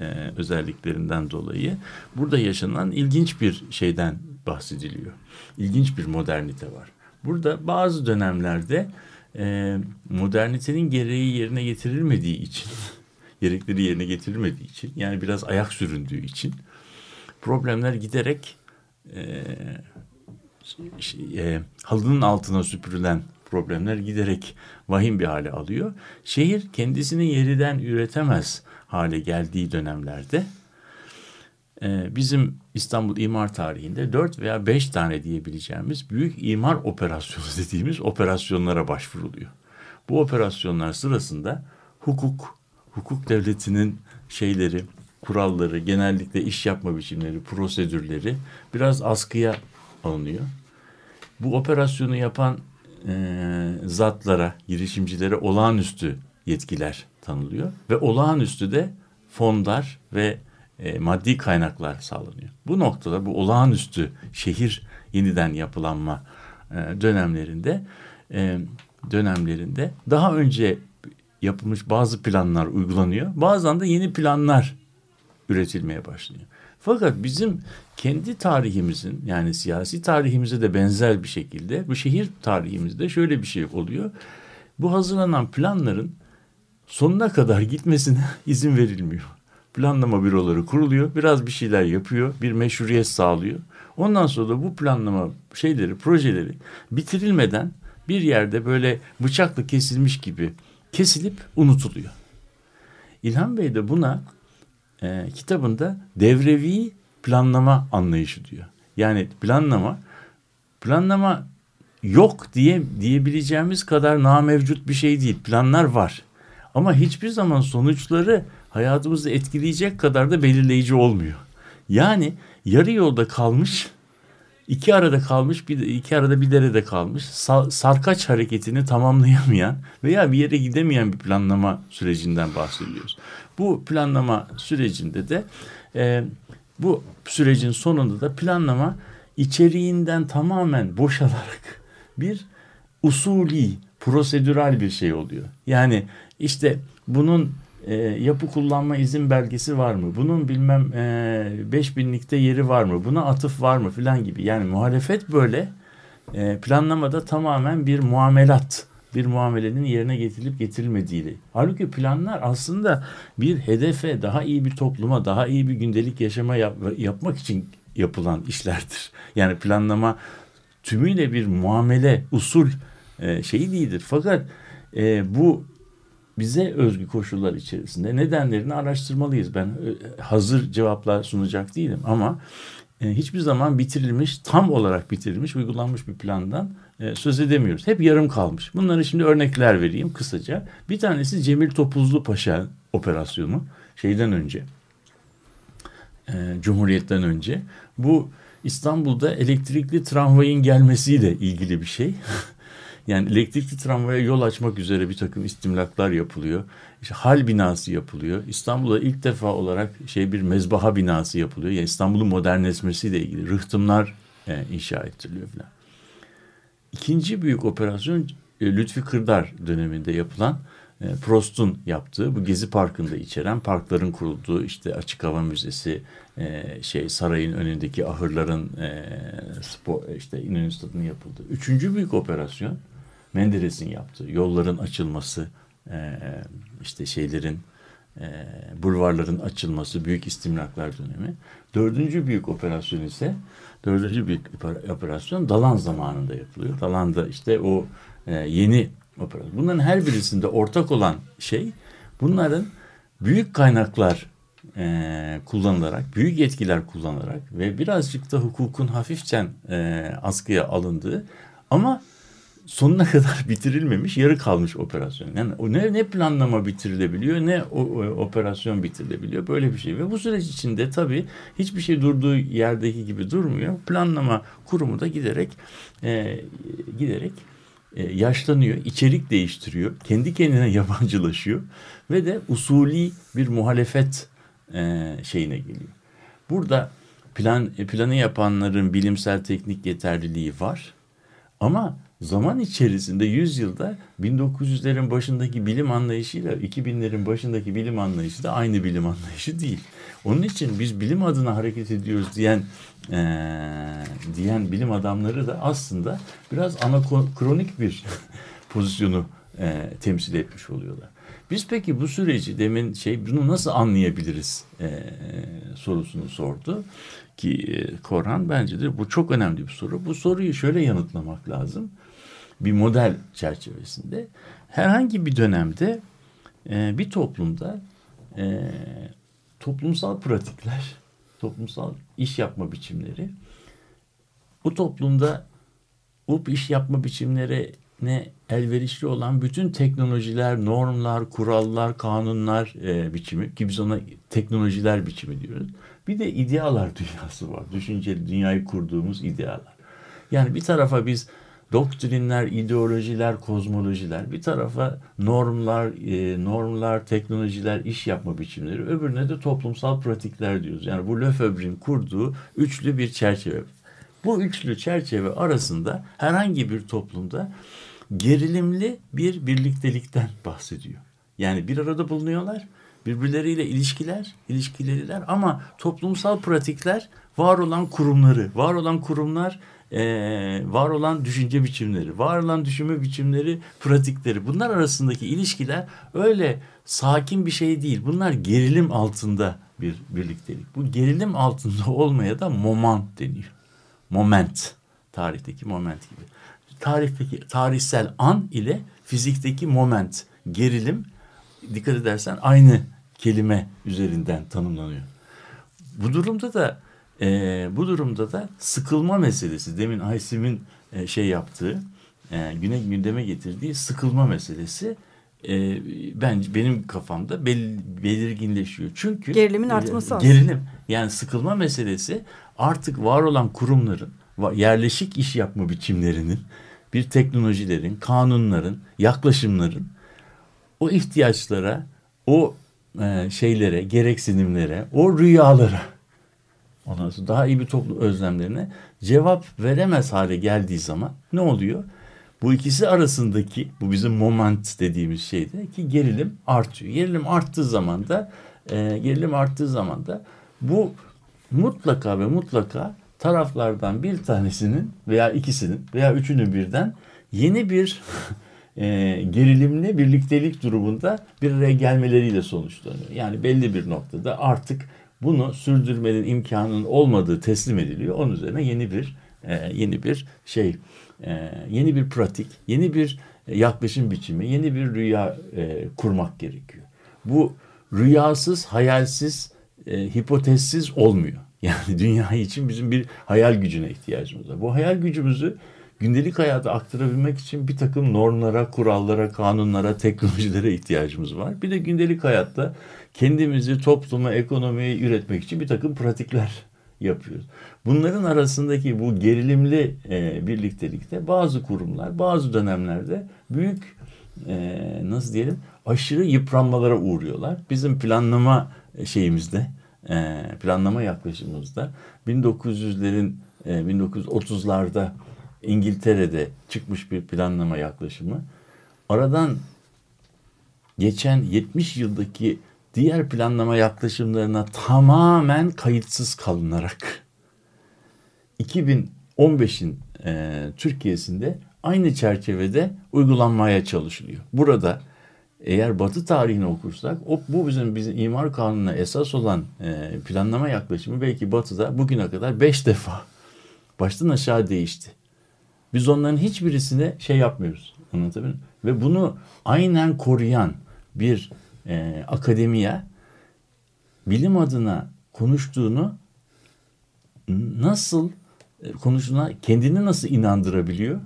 [SPEAKER 4] e, özelliklerinden dolayı burada yaşanan ilginç bir şeyden bahsediliyor. İlginç bir modernite var. Burada bazı dönemlerde e, modernitenin gereği yerine getirilmediği için gerekleri yerine getirilmediği için yani biraz ayak süründüğü için problemler giderek e, e, halının altına süpürülen problemler giderek vahim bir hale alıyor. Şehir kendisini yeriden üretemez hale geldiği dönemlerde e, bizim İstanbul imar tarihinde dört veya beş tane diyebileceğimiz büyük imar operasyonu dediğimiz operasyonlara başvuruluyor. Bu operasyonlar sırasında hukuk, hukuk devletinin şeyleri, kuralları, genellikle iş yapma biçimleri, prosedürleri biraz askıya alınıyor. Bu operasyonu yapan e, zatlara, girişimcilere olağanüstü yetkiler tanılıyor ve olağanüstü de fondlar ve e, maddi kaynaklar sağlanıyor. Bu noktada bu olağanüstü şehir yeniden yapılanma e, dönemlerinde e, dönemlerinde daha önce yapılmış bazı planlar uygulanıyor. Bazen de yeni planlar üretilmeye başlıyor. Fakat bizim kendi tarihimizin yani siyasi tarihimize de benzer bir şekilde bu şehir tarihimizde şöyle bir şey oluyor. Bu hazırlanan planların sonuna kadar gitmesine izin verilmiyor. Planlama büroları kuruluyor, biraz bir şeyler yapıyor, bir meşruiyet sağlıyor. Ondan sonra da bu planlama şeyleri, projeleri bitirilmeden bir yerde böyle bıçakla kesilmiş gibi kesilip unutuluyor. İlhan Bey de buna e, kitabında devrevi planlama anlayışı diyor. Yani planlama planlama yok diye diyebileceğimiz kadar namevcut bir şey değil. Planlar var. Ama hiçbir zaman sonuçları hayatımızı etkileyecek kadar da belirleyici olmuyor. Yani yarı yolda kalmış, iki arada kalmış, bir iki arada bir derede kalmış, sarkaç hareketini tamamlayamayan veya bir yere gidemeyen bir planlama sürecinden bahsediyoruz. Bu planlama sürecinde de e, bu sürecin sonunda da planlama içeriğinden tamamen boşalarak bir usulü, prosedürel bir şey oluyor. Yani işte bunun e, yapı kullanma izin belgesi var mı? Bunun bilmem e, beş binlikte yeri var mı? Buna atıf var mı filan gibi. Yani muhalefet böyle e, planlamada tamamen bir muamelat bir muamelenin yerine getirilip getirilmediğiyle. Halbuki planlar aslında bir hedefe, daha iyi bir topluma, daha iyi bir gündelik yaşama yap, yapmak için yapılan işlerdir. Yani planlama tümüyle bir muamele, usul e, şeyi değildir. Fakat e, bu bize özgü koşullar içerisinde nedenlerini araştırmalıyız. Ben e, hazır cevaplar sunacak değilim ama e, hiçbir zaman bitirilmiş, tam olarak bitirilmiş, uygulanmış bir plandan e, söz edemiyoruz. Hep yarım kalmış. Bunları şimdi örnekler vereyim kısaca. Bir tanesi Cemil Topuzlu Paşa operasyonu şeyden önce. Cumhuriyet'ten önce. Bu İstanbul'da elektrikli tramvayın gelmesiyle ilgili bir şey. yani elektrikli tramvaya yol açmak üzere bir takım istimlaklar yapılıyor. İşte hal binası yapılıyor. İstanbul'da ilk defa olarak şey bir mezbaha binası yapılıyor. Yani İstanbul'un modernleşmesiyle ilgili rıhtımlar e, inşa ettiriliyor falan. İkinci büyük operasyon e, Lütfi Kırdar döneminde yapılan e, Prost'un yaptığı bu Gezi Parkı'nda içeren parkların kurulduğu işte açık hava müzesi e, şey sarayın önündeki ahırların spor işte İnönü Stadı'nın yapıldığı. Üçüncü büyük operasyon Menderes'in yaptığı yolların açılması işte şeylerin bulvarların açılması büyük istimlaklar dönemi. Dördüncü büyük operasyon ise Dördüncü büyük operasyon Dalan zamanında yapılıyor. Dalan da işte o e, yeni operasyon. Bunların her birisinde ortak olan şey bunların büyük kaynaklar e, kullanılarak, büyük yetkiler kullanarak ve birazcık da hukukun hafifçen e, askıya alındığı ama sonuna kadar bitirilmemiş, yarı kalmış operasyon. Yani ne, ne planlama bitirilebiliyor ne o, o, operasyon bitirilebiliyor. Böyle bir şey. Ve bu süreç içinde tabii hiçbir şey durduğu yerdeki gibi durmuyor. Planlama kurumu da giderek e, giderek e, yaşlanıyor, içerik değiştiriyor, kendi kendine yabancılaşıyor ve de usulü bir muhalefet e, şeyine geliyor. Burada plan planı yapanların bilimsel teknik yeterliliği var ama zaman içerisinde 100 yılda 1900'lerin başındaki bilim anlayışıyla 2000'lerin başındaki bilim anlayışı da aynı bilim anlayışı değil. Onun için biz bilim adına hareket ediyoruz diyen ee, diyen bilim adamları da aslında biraz anakronik bir pozisyonu e, temsil etmiş oluyorlar. Biz peki bu süreci demin şey bunu nasıl anlayabiliriz e, sorusunu sordu ki e, Korhan bence de bu çok önemli bir soru. Bu soruyu şöyle yanıtlamak lazım. Bir model çerçevesinde herhangi bir dönemde e, bir toplumda e, toplumsal pratikler, toplumsal iş yapma biçimleri bu toplumda bu iş yapma biçimlerine elverişli olan bütün teknolojiler, normlar, kurallar, kanunlar e, biçimi ki biz ona teknolojiler biçimi diyoruz. Bir de idealar dünyası var. Düşünceli dünyayı kurduğumuz idealar. Yani bir tarafa biz doktrinler, ideolojiler, kozmolojiler, bir tarafa normlar, e, normlar, teknolojiler, iş yapma biçimleri, öbürüne de toplumsal pratikler diyoruz. Yani bu Lefebvre'in kurduğu üçlü bir çerçeve. Bu üçlü çerçeve arasında herhangi bir toplumda gerilimli bir birliktelikten bahsediyor. Yani bir arada bulunuyorlar, birbirleriyle ilişkiler, ilişkileriler ama toplumsal pratikler var olan kurumları, var olan kurumlar e, var olan düşünce biçimleri, var olan düşünme biçimleri, pratikleri bunlar arasındaki ilişkiler öyle sakin bir şey değil. Bunlar gerilim altında bir birliktelik. Bu gerilim altında olmaya da moment deniyor. Moment. Tarihteki moment gibi. Tarihteki tarihsel an ile fizikteki moment, gerilim dikkat edersen aynı kelime üzerinden tanımlanıyor. Bu durumda da e, bu durumda da sıkılma meselesi demin Aysim'in e, şey yaptığı e, güne gündeme getirdiği sıkılma meselesi e, ben benim kafamda bel, belirginleşiyor. Çünkü
[SPEAKER 5] Gerilimin artması aslında.
[SPEAKER 4] Gerilim yani sıkılma meselesi artık var olan kurumların yerleşik iş yapma biçimlerinin bir teknolojilerin, kanunların, yaklaşımların o ihtiyaçlara, o e, şeylere, gereksinimlere, o rüyalara ondan sonra daha iyi bir toplum özlemlerine cevap veremez hale geldiği zaman ne oluyor? Bu ikisi arasındaki bu bizim moment dediğimiz şeyde ki gerilim artıyor. Gerilim arttığı zaman da e, gerilim arttığı zaman da bu mutlaka ve mutlaka taraflardan bir tanesinin veya ikisinin veya üçünün birden yeni bir e, gerilimli birliktelik durumunda bir araya gelmeleriyle sonuçlanıyor. Yani belli bir noktada artık bunu sürdürmenin imkanının olmadığı teslim ediliyor. Onun üzerine yeni bir e, yeni bir şey, e, yeni bir pratik, yeni bir yaklaşım biçimi, yeni bir rüya e, kurmak gerekiyor. Bu rüyasız, hayalsiz, e, hipotezsiz olmuyor. Yani dünya için bizim bir hayal gücüne ihtiyacımız var. Bu hayal gücümüzü gündelik hayata aktarabilmek için bir takım normlara, kurallara, kanunlara, teknolojilere ihtiyacımız var. Bir de gündelik hayatta kendimizi, toplumu, ekonomiyi üretmek için bir takım pratikler yapıyoruz. Bunların arasındaki bu gerilimli e, birliktelikte bazı kurumlar bazı dönemlerde büyük e, nasıl diyelim aşırı yıpranmalara uğruyorlar. Bizim planlama şeyimizde e, planlama yaklaşımımızda 1900'lerin e, 1930'larda İngiltere'de çıkmış bir planlama yaklaşımı. Aradan geçen 70 yıldaki diğer planlama yaklaşımlarına tamamen kayıtsız kalınarak 2015'in e, Türkiye'sinde aynı çerçevede uygulanmaya çalışılıyor. Burada eğer Batı tarihini okursak o, bu bizim bizim imar kanununa esas olan e, planlama yaklaşımı belki Batı'da bugüne kadar beş defa baştan aşağı değişti. Biz onların hiçbirisine şey yapmıyoruz. Anlatabiliyor muyum? Ve bunu aynen koruyan bir e, akademiye bilim adına konuştuğunu nasıl e, konuştuğuna kendini nasıl inandırabiliyor?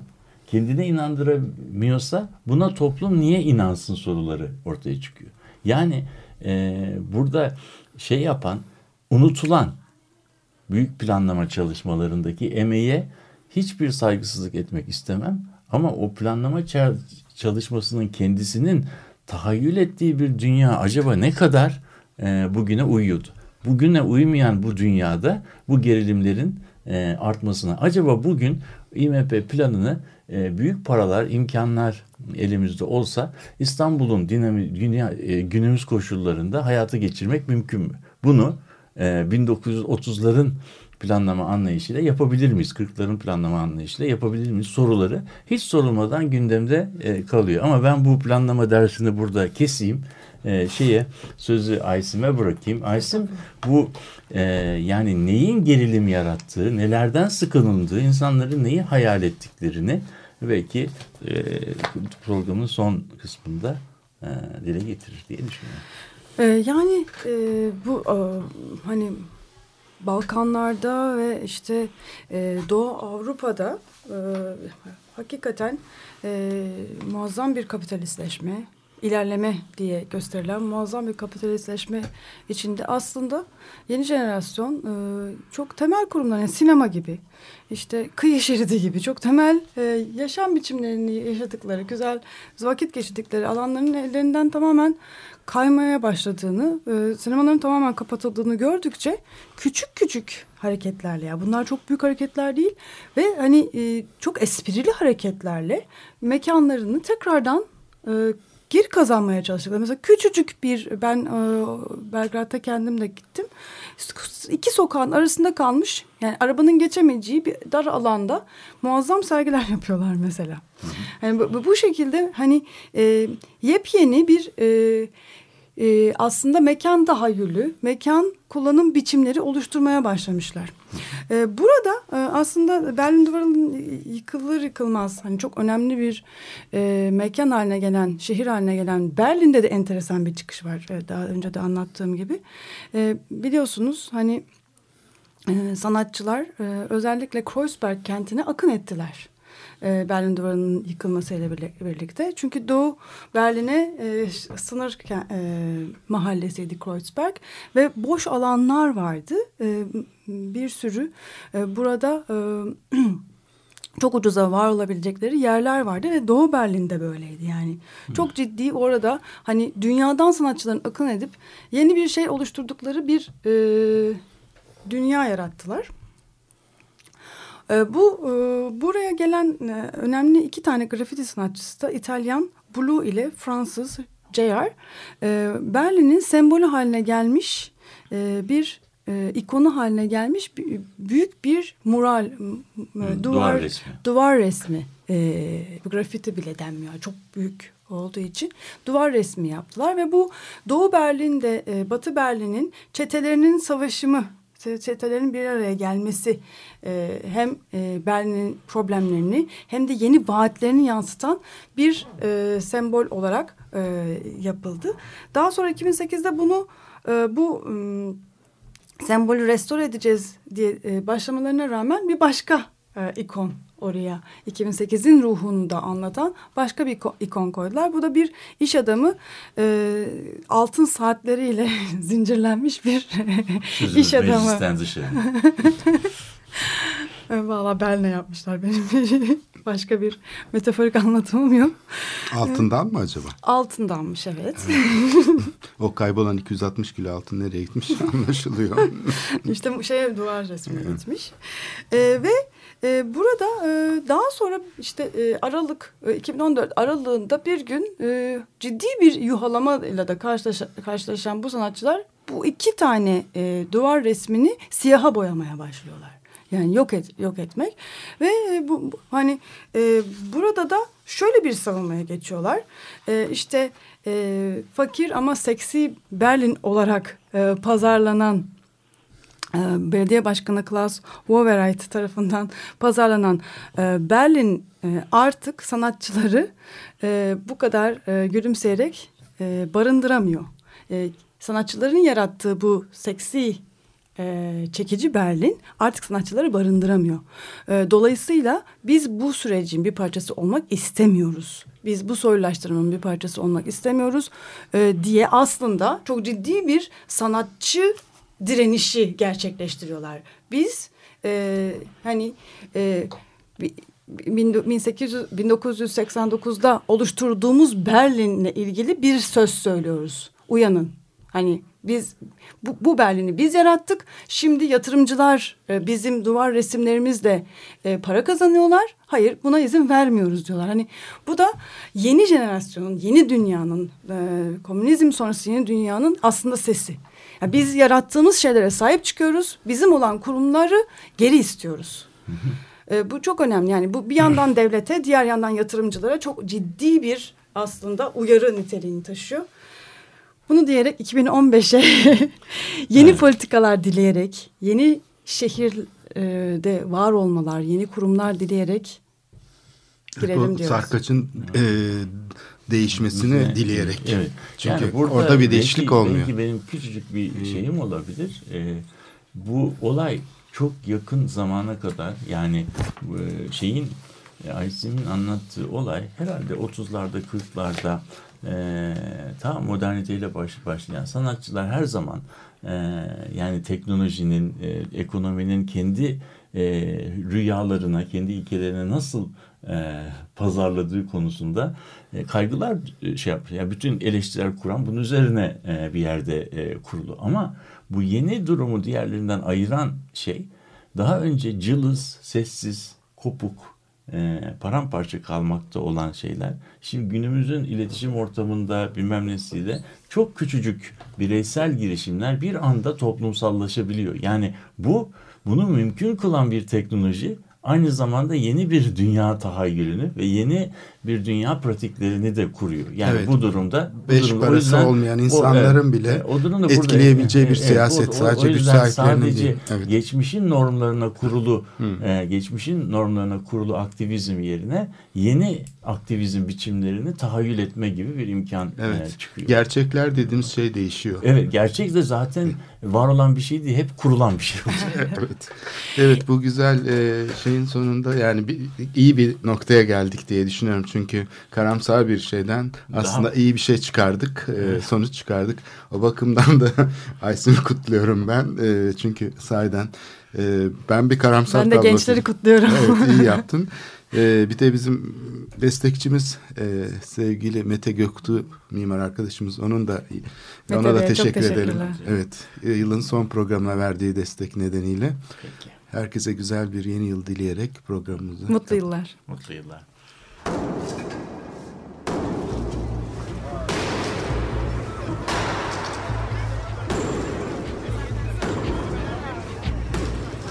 [SPEAKER 4] Kendine inandıramıyorsa buna toplum niye inansın soruları ortaya çıkıyor. Yani e, burada şey yapan, unutulan büyük planlama çalışmalarındaki emeğe hiçbir saygısızlık etmek istemem. Ama o planlama çalışmasının kendisinin tahayyül ettiği bir dünya acaba ne kadar e, bugüne uyuyordu? Bugüne uymayan bu dünyada bu gerilimlerin e, artmasına acaba bugün IMP planını e, büyük paralar, imkanlar elimizde olsa İstanbul'un dinami, dünya, e, günümüz koşullarında hayata geçirmek mümkün mü? Bunu e, 1930'ların planlama anlayışıyla yapabilir miyiz? 40'ların planlama anlayışıyla yapabilir miyiz? Soruları hiç sorulmadan gündemde e, kalıyor. Ama ben bu planlama dersini burada keseyim. E, şeye sözü Aysim'e bırakayım. Aysim bu e, yani neyin gerilim yarattığı, nelerden sıkılındığı, insanların neyi hayal ettiklerini belki e, programın son kısmında e, dile getirir diye düşünüyorum.
[SPEAKER 5] Ee, yani e, bu e, hani Balkanlarda ve işte e, Doğu Avrupa'da e, hakikaten e, muazzam bir kapitalistleşme, ilerleme diye gösterilen muazzam bir kapitalistleşme içinde. Aslında yeni jenerasyon e, çok temel kurumlar yani sinema gibi işte kıyı şeridi gibi çok temel e, yaşam biçimlerini yaşadıkları güzel vakit geçirdikleri alanların ellerinden tamamen kaymaya başladığını, e, sinemaların tamamen kapatıldığını gördükçe küçük küçük hareketlerle ya bunlar çok büyük hareketler değil ve hani e, çok esprili hareketlerle mekanlarını tekrardan e, geri kazanmaya çalıştılar. Mesela küçücük bir ben e, Belgrad'da kendim de gittim. İki sokağın arasında kalmış yani arabanın geçemeyeceği bir dar alanda muazzam sergiler yapıyorlar mesela. Yani bu, bu şekilde hani e, yepyeni bir e, e, aslında mekan tahayyülü, mekan kullanım biçimleri oluşturmaya başlamışlar. E, burada e, aslında Berlin Duvarı'nın yıkılır yıkılmaz hani çok önemli bir e, mekan haline gelen, şehir haline gelen Berlin'de de enteresan bir çıkış var. E, daha önce de anlattığım gibi. E, biliyorsunuz hani e, sanatçılar e, özellikle Kreuzberg kentine akın ettiler e, Berlin Duvarı'nın yıkılmasıyla birlikte. Çünkü Doğu Berlin'e e, sınır e, mahallesiydi Kreuzberg ve boş alanlar vardı. E, bir sürü e, burada... E, çok ucuza var olabilecekleri yerler vardı ve Doğu Berlin'de böyleydi yani. Hmm. Çok ciddi orada hani dünyadan sanatçıların akın edip yeni bir şey oluşturdukları bir e, dünya yarattılar. E, bu e, buraya gelen e, önemli iki tane grafiti sanatçısı da İtalyan Blue ile Fransız J.R. E, Berlin'in sembolü haline gelmiş e, bir e, ikonu haline gelmiş büyük bir mural,
[SPEAKER 4] duvar, duvar resmi.
[SPEAKER 5] Duvar resmi. E, grafiti bile denmiyor. Çok büyük olduğu için duvar resmi yaptılar ve bu Doğu Berlin'de e, Batı Berlin'in çetelerinin savaşımı çetelerin bir araya gelmesi e, hem e, Berlin'in problemlerini hem de yeni vaatlerini yansıtan bir e, sembol olarak e, yapıldı. Daha sonra 2008'de bunu e, bu e, sembolü restore edeceğiz diye e, başlamalarına rağmen bir başka e, ikon oraya 2008'in ruhunu da anlatan başka bir ikon koydular. Bu da bir iş adamı e, altın saatleriyle zincirlenmiş bir iş adamı.
[SPEAKER 4] Meclisten dışarı.
[SPEAKER 5] Valla Belne yapmışlar benim başka bir metaforik anlatımım yok.
[SPEAKER 2] Altından mı acaba?
[SPEAKER 5] Altındanmış evet.
[SPEAKER 2] o kaybolan 260 kilo altın nereye gitmiş anlaşılıyor.
[SPEAKER 5] İşte şey duvar resmine gitmiş. Ee, ve e, burada e, daha sonra işte e, Aralık e, 2014 aralığında bir gün e, ciddi bir yuhalamayla da karşılaş, karşılaşan bu sanatçılar bu iki tane e, duvar resmini siyaha boyamaya başlıyorlar. Yani yok et yok etmek ve e, bu, bu hani e, burada da şöyle bir savunmaya geçiyorlar. E, işte e, fakir ama seksi Berlin olarak e, pazarlanan belediye başkanı Klaus Wowereit tarafından pazarlanan e, Berlin e, artık sanatçıları bu kadar gülümseyerek barındıramıyor. Sanatçıların yarattığı bu seksi çekici Berlin artık sanatçıları barındıramıyor. dolayısıyla biz bu sürecin bir parçası olmak istemiyoruz. Biz bu soylulaştırmanın bir parçası olmak istemiyoruz diye aslında çok ciddi bir sanatçı direnişi gerçekleştiriyorlar. Biz e, hani e, 1800, 1989'da oluşturduğumuz Berlin'le ilgili bir söz söylüyoruz. Uyanın. Hani Biz bu, bu Berlin'i biz yarattık. Şimdi yatırımcılar e, bizim duvar resimlerimizle e, para kazanıyorlar. Hayır buna izin vermiyoruz diyorlar. Hani bu da yeni jenerasyonun, yeni dünyanın, e, komünizm sonrası yeni dünyanın aslında sesi. Yani biz yarattığımız şeylere sahip çıkıyoruz. Bizim olan kurumları geri istiyoruz. E, bu çok önemli. Yani bu bir yandan devlete, diğer yandan yatırımcılara çok ciddi bir aslında uyarı niteliğini taşıyor. Bunu diyerek 2015'e yeni
[SPEAKER 4] Evet.
[SPEAKER 5] politikalar dileyerek, yeni şehirde var olmalar, yeni kurumlar dileyerek girelim diyoruz.
[SPEAKER 2] Sarkaç'ın e, değişmesini
[SPEAKER 4] Evet.
[SPEAKER 2] dileyerek.
[SPEAKER 4] Evet.
[SPEAKER 2] Çünkü
[SPEAKER 4] Yani burada
[SPEAKER 2] orada bir
[SPEAKER 4] belki-
[SPEAKER 2] değişiklik olmuyor.
[SPEAKER 4] Belki benim küçücük bir şeyim olabilir. Ee, bu olay çok yakın zamana kadar yani e, şeyin e, Aysim'in anlattığı olay herhalde 30'larda 40'larda e, ta moderniteyle baş, başlayan sanatçılar her zaman e, yani teknolojinin, e, ekonominin kendi e, rüyalarına, kendi ilkelerine nasıl e, pazarladığı konusunda kaygılar e, şey yapıyor. Yani bütün eleştiriler kuran bunun üzerine e, bir yerde e, kurulu. Ama bu yeni durumu diğerlerinden ayıran şey daha önce cılız, sessiz, kopuk, e, paramparça kalmakta olan şeyler şimdi günümüzün iletişim ortamında bilmem nesiyle çok küçücük bireysel girişimler bir anda toplumsallaşabiliyor. Yani bu bunu mümkün kılan bir teknoloji aynı zamanda yeni bir dünya tahayyülünü ve yeni bir dünya pratiklerini de kuruyor. Yani
[SPEAKER 2] Evet.
[SPEAKER 4] bu durumda bu
[SPEAKER 2] Beş
[SPEAKER 4] durumda o
[SPEAKER 2] parası
[SPEAKER 4] yüzden
[SPEAKER 2] olmayan
[SPEAKER 4] o-
[SPEAKER 2] insanların
[SPEAKER 4] evet,
[SPEAKER 2] bile
[SPEAKER 4] evet, o durumda burada-
[SPEAKER 2] etkileyebileceği bir
[SPEAKER 4] evet,
[SPEAKER 2] siyaset,
[SPEAKER 4] o- o-
[SPEAKER 2] sadece
[SPEAKER 4] o
[SPEAKER 2] güç sahiplerinin
[SPEAKER 4] sadece
[SPEAKER 2] değil. Evet.
[SPEAKER 4] geçmişin normlarına kurulu e, geçmişin normlarına kurulu aktivizm yerine yeni aktivizm biçimlerini tahayyül etme gibi bir imkan e,
[SPEAKER 2] Evet.
[SPEAKER 4] çıkıyor.
[SPEAKER 2] Gerçekler dediğimiz şey değişiyor.
[SPEAKER 4] Evet gerçek de zaten var olan bir şey değil hep kurulan bir şey.
[SPEAKER 2] evet. Evet bu güzel e, şeyin sonunda yani bir, iyi bir noktaya geldik diye düşünüyorum. Çünkü karamsar bir şeyden aslında
[SPEAKER 4] Daha-
[SPEAKER 2] iyi bir şey çıkardık. e, sonuç çıkardık. O bakımdan da Aysin'i kutluyorum ben. E, çünkü sahiden e, ben bir karamsar
[SPEAKER 5] Ben de
[SPEAKER 2] tablosu-
[SPEAKER 5] gençleri kutluyorum.
[SPEAKER 2] Evet iyi yaptın. E, bir de bizim destekçimiz e, sevgili Mete Göktuğ mimar arkadaşımız onun da
[SPEAKER 5] Mete
[SPEAKER 2] ona da
[SPEAKER 5] Bey'e çok
[SPEAKER 2] teşekkür edelim. Evet e, yılın son programına verdiği destek nedeniyle.
[SPEAKER 4] Peki.
[SPEAKER 2] Herkese güzel bir yeni yıl dileyerek programımızı.
[SPEAKER 5] Mutlu yıllar.
[SPEAKER 4] Mutlu yıllar.